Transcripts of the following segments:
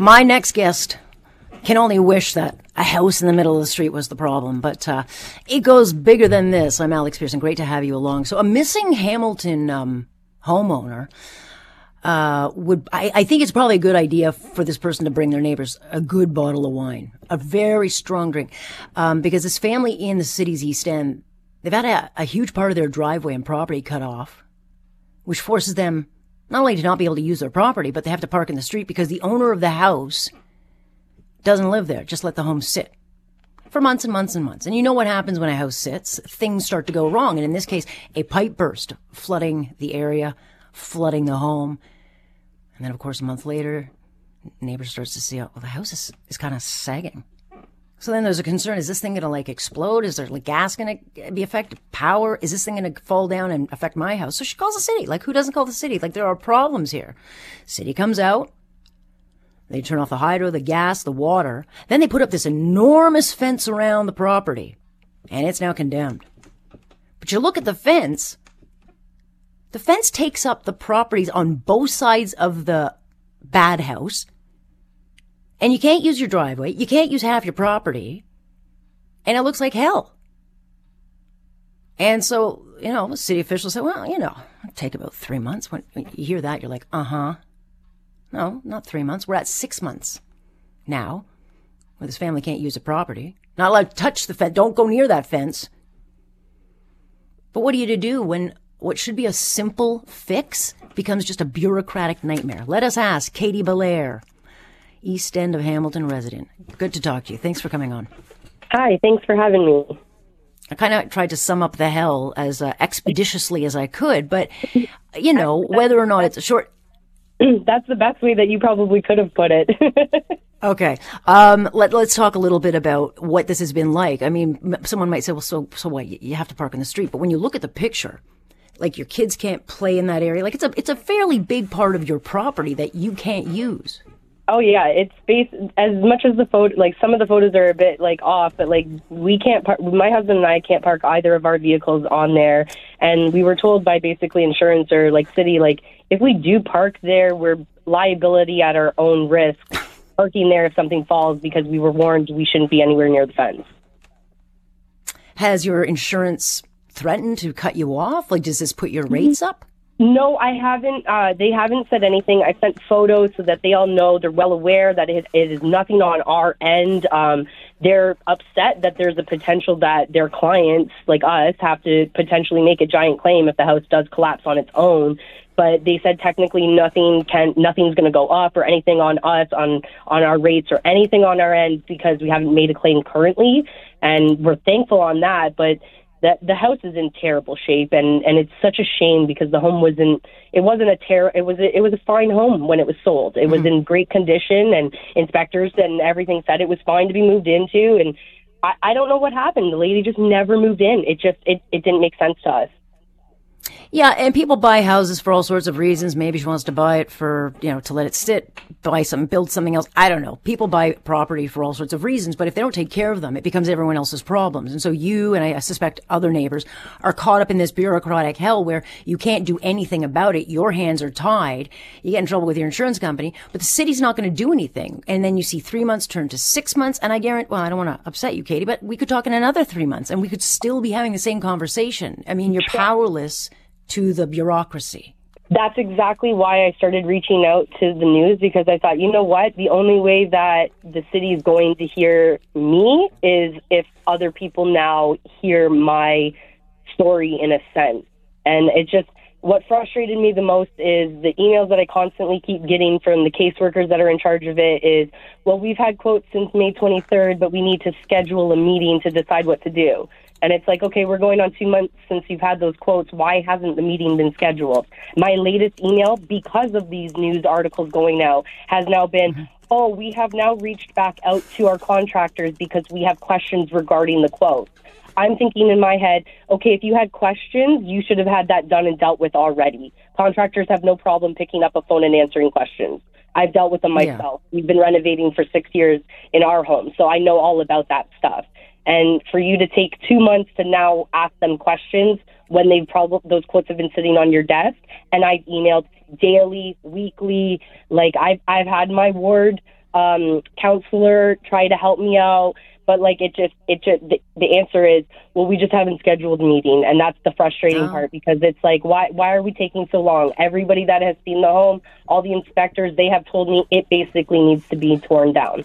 My next guest can only wish that a house in the middle of the street was the problem, but uh, it goes bigger than this. I'm Alex Pierson. Great to have you along. So, a missing Hamilton um, homeowner uh, would I, I, think it's probably a good idea for this person to bring their neighbors a good bottle of wine, a very strong drink, um, because this family in the city's East End, they've had a, a huge part of their driveway and property cut off, which forces them not only to not be able to use their property, but they have to park in the street because the owner of the house doesn't live there. Just let the home sit for months and months and months. And you know what happens when a house sits? Things start to go wrong. And in this case, a pipe burst flooding the area, flooding the home. And then, of course, a month later, neighbor starts to see, oh, well, the house is, is kind of sagging. So then there's a concern. Is this thing going to like explode? Is there like gas going to be affected? Power? Is this thing going to fall down and affect my house? So she calls the city. Like who doesn't call the city? Like there are problems here. City comes out. They turn off the hydro, the gas, the water. Then they put up this enormous fence around the property and it's now condemned. But you look at the fence. The fence takes up the properties on both sides of the bad house and you can't use your driveway. You can't use half your property. And it looks like hell. And so, you know, the city officials say, well, you know, it'll take about three months. When you hear that, you're like, uh huh. No, not three months. We're at six months now where this family can't use a property. Not allowed to touch the fence. Don't go near that fence. But what are you to do when what should be a simple fix becomes just a bureaucratic nightmare? Let us ask Katy Belaire. East End of Hamilton resident. Good to talk to you. Thanks for coming on. Hi, thanks for having me. I kind of tried to sum up the hell as uh, expeditiously as I could, but you know, whether or not it's a short. That's the best way that you probably could have put it. okay. Um, let, let's talk a little bit about what this has been like. I mean, someone might say, well, so, so what? You have to park in the street. But when you look at the picture, like your kids can't play in that area. Like it's a, it's a fairly big part of your property that you can't use. Oh yeah, it's based as much as the photo. Like some of the photos are a bit like off, but like we can't park. My husband and I can't park either of our vehicles on there, and we were told by basically insurance or like city, like if we do park there, we're liability at our own risk. Parking there if something falls because we were warned we shouldn't be anywhere near the fence. Has your insurance threatened to cut you off? Like, does this put your rates mm-hmm. up? No, I haven't. Uh, they haven't said anything. I sent photos so that they all know they're well aware that it, it is nothing on our end. Um, they're upset that there's a potential that their clients, like us, have to potentially make a giant claim if the house does collapse on its own. But they said technically nothing can, nothing's going to go up or anything on us on on our rates or anything on our end because we haven't made a claim currently, and we're thankful on that. But that the house is in terrible shape and and it's such a shame because the home wasn't it wasn't a ter- it was a, it was a fine home when it was sold. It mm-hmm. was in great condition and inspectors and everything said it was fine to be moved into and I, I don't know what happened. The lady just never moved in. It just it, it didn't make sense to us yeah, and people buy houses for all sorts of reasons. Maybe she wants to buy it for, you know, to let it sit, buy some, build something else. I don't know. People buy property for all sorts of reasons, but if they don't take care of them, it becomes everyone else's problems. And so you, and I suspect other neighbors, are caught up in this bureaucratic hell where you can't do anything about it. Your hands are tied. You get in trouble with your insurance company, but the city's not going to do anything. And then you see three months turn to six months, and I guarantee, well, I don't want to upset you, Katy, but we could talk in another three months, and we could still be having the same conversation. I mean, you're powerless to the bureaucracy. That's exactly why I started reaching out to the news because I thought, you know what? The only way that the city is going to hear me is if other people now hear my story in a sense. And it just, what frustrated me the most is the emails that I constantly keep getting from the caseworkers that are in charge of it is, well, we've had quotes since May 23rd, but we need to schedule a meeting to decide what to do. And it's like, okay, we're going on two months since you've had those quotes. Why hasn't the meeting been scheduled? My latest email, because of these news articles going out, has now been, mm-hmm. oh, we have now reached back out to our contractors because we have questions regarding the quotes. I'm thinking in my head, okay, if you had questions, you should have had that done and dealt with already. Contractors have no problem picking up a phone and answering questions. I've dealt with them myself. Yeah. We've been renovating for six years in our home, so I know all about that stuff. And for you to take two months to now ask them questions when they've probably those quotes have been sitting on your desk, and I've emailed daily, weekly, like I've I've had my ward um, counselor try to help me out. But like it just, it just, the, the answer is, well, we just haven't scheduled a meeting, and that's the frustrating Oh. part because it's like, why, why are we taking so long? Everybody that has seen the home, all the inspectors, they have told me it basically needs to be torn down.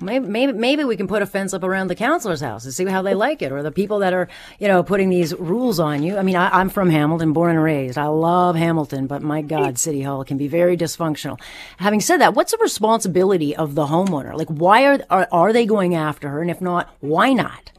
Maybe, maybe maybe we can put a fence up around the counselor's house and see how they like it, or the people that are, you know, putting these rules on you. I mean, I, I'm from Hamilton, born and raised. I love Hamilton, but my God, City Hall can be very dysfunctional. Having said that, what's the responsibility of the homeowner? Like, why are are, are they going after her, and if not, why not?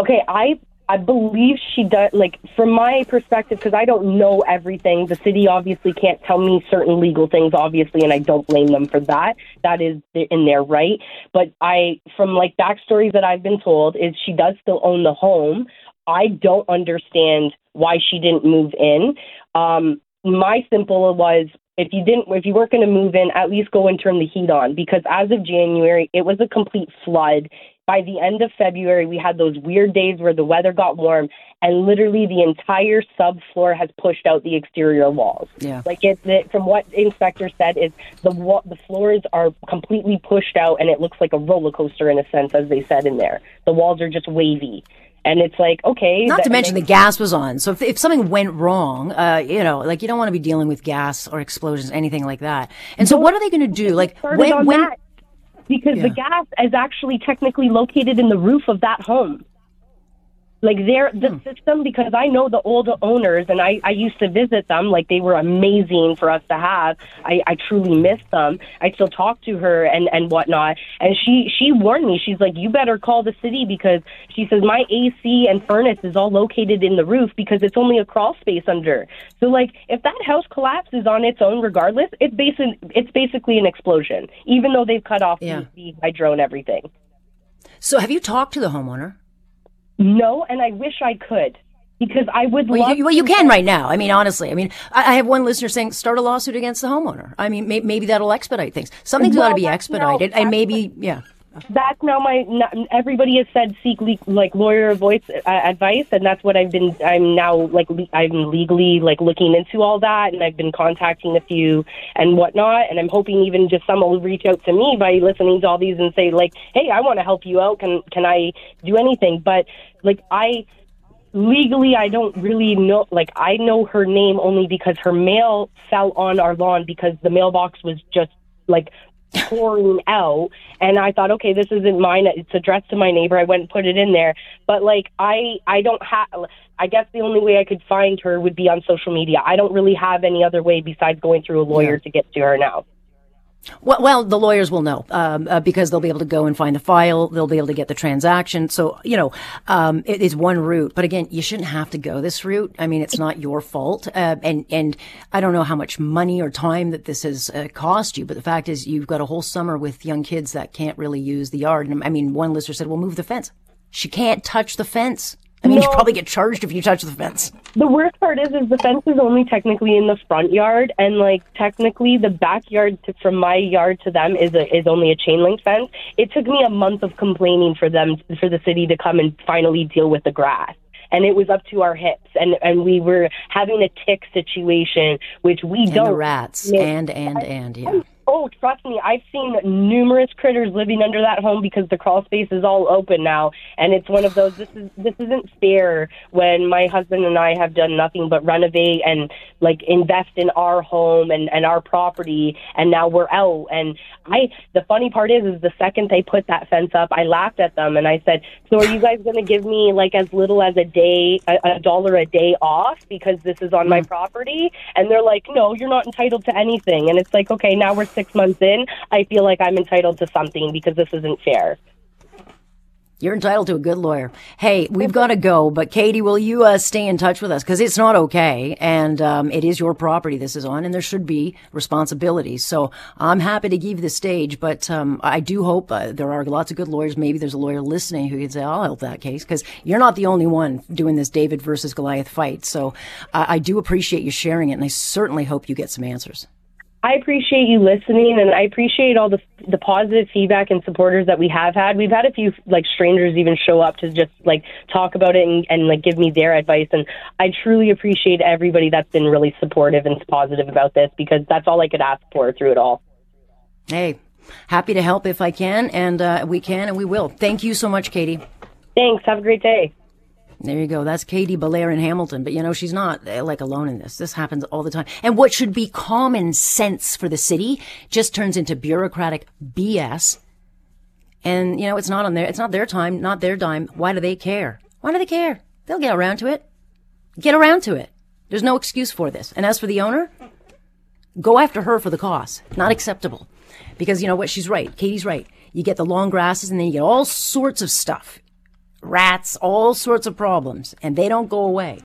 Okay, I I believe she does. Like from my perspective, because I don't know everything. The city obviously can't tell me certain legal things, obviously, and I don't blame them for that. That is in their right. But I, from like backstories that I've been told, is she does still own the home. I don't understand why she didn't move in. Um, my simple was if you didn't if you weren't going to move in at least go and turn the heat on because as of january it was a complete flood by the end of february we had those weird days where the weather got warm and literally the entire subfloor has pushed out the exterior walls Yeah. like it, it from what inspector said is the wa- the floors are completely pushed out and it looks like a roller coaster in a sense as they said in there the walls are just wavy and it's like okay Not to mention the gas was on. So if, if something went wrong, uh, you know, like you don't want to be dealing with gas or explosions, anything like that. And so what are they going to do? Like when when that because Yeah. the gas is actually technically located in the roof of that home. Like they're the Hmm. system because I know the old owners and I, I used to visit them like they were amazing for us to have. I, I truly miss them. I still talk to her and, and whatnot. And she she warned me. She's like, You better call the city because she says my AC and furnace is all located in the roof because it's only a crawl space under. So like if that house collapses on its own regardless, it's basic it's basically an explosion. Even though they've cut off Yeah. the, the hydro and everything. so have you talked to the homeowner? No, and I wish I could because I would Well, love. you, well, you can right now. I mean, honestly, I mean, I, I have one listener saying start a lawsuit against the homeowner. I mean, may, maybe that'll expedite things. Something's got to be expedited, no, and maybe, yeah. That's now my. n- Everybody has said seek le- like lawyer voice uh, advice, and that's what I've been. I'm now like le- I'm legally like looking into all that, and I've been contacting a few and whatnot, and I'm hoping even just someone will reach out to me by listening to all these and say like, hey, I want to help you out. Can can I do anything? But like I legally I don't really know like I know her name only because her mail fell on our lawn because the mailbox was just like pouring out. And I thought okay this isn't mine. It's addressed to my neighbor. I went and put it in there. But like I I don't have I guess the only way I could find her would be on social media. I don't really have any other way besides going through a lawyer to get to her now Well, well, the lawyers will know um, uh, because they'll be able to go and find the file. They'll be able to get the transaction. So you know, um, it is one route. But again, you shouldn't have to go this route. I mean, it's not your fault. Uh, and and I don't know how much money or time that this has uh, cost you. But the fact is, you've got a whole summer with young kids that can't really use the yard. And I mean, one listener said, "Well, move the fence." She can't touch the fence. I mean, you No. probably get charged if you touch the fence. The worst part is, is the fence is only technically in the front yard, and like technically the backyard to, from my yard to them is a, is only a chain link fence. It took me a month of complaining for them for the city to come and finally deal with the grass. And it was up to our hips, and and we were having a tick situation, which we And don't. the rats. And and and yeah. Oh, trust me, I've seen numerous critters living under that home because the crawl space is all open now, and it's one of those. This is this isn't fair when my husband and I have done nothing but renovate and like invest in our home and and our property, and now we're out. And I, the funny part is, is the second they put that fence up, I laughed at them and I said, "So are you guys going to give me like as little as a day, a, a dollar a day off because this is on my mm. property?" And they're like, "No, you're not entitled to anything." And it's like, okay, now we're six months in. I feel like I'm entitled to something because this isn't fair. You're entitled to a good lawyer. Hey, we've got to go, but Katy, will you uh, stay in touch with us? Because it's not okay, and um, it is your property this is on, and there should be responsibilities. So I'm happy to give you the stage, but um, I do hope uh, there are lots of good lawyers. Maybe there's a lawyer listening who can say, I'll help that case, because you're not the only one doing this David versus Goliath fight. So uh, I do appreciate you sharing it, and I certainly hope you get some answers. I appreciate you listening, and I appreciate all the the positive feedback and supporters that we have had. We've had a few like strangers even show up to just like talk about it and, and like give me their advice, and I truly appreciate everybody that's been really supportive and positive about this because that's all I could ask for through it all. Hey, happy to help if I can, and uh, we can and we will. Thank you so much, Katy. Thanks. Have a great day. There you go. That's Katy Belaire in Hamilton. But you know, she's not uh, like alone in this. This happens all the time. And what should be common sense for the city just turns into bureaucratic BS. And you know, it's not on their, it's not their time, not their dime. Why do they care? Why do they care? They'll get around to it. Get around to it. There's no excuse for this. And as for the owner, go after her for the cost. Not acceptable. Because you know what? She's right. Katy's right. You get the long grasses and then you get all sorts of stuff rats, all sorts of problems, and they don't go away.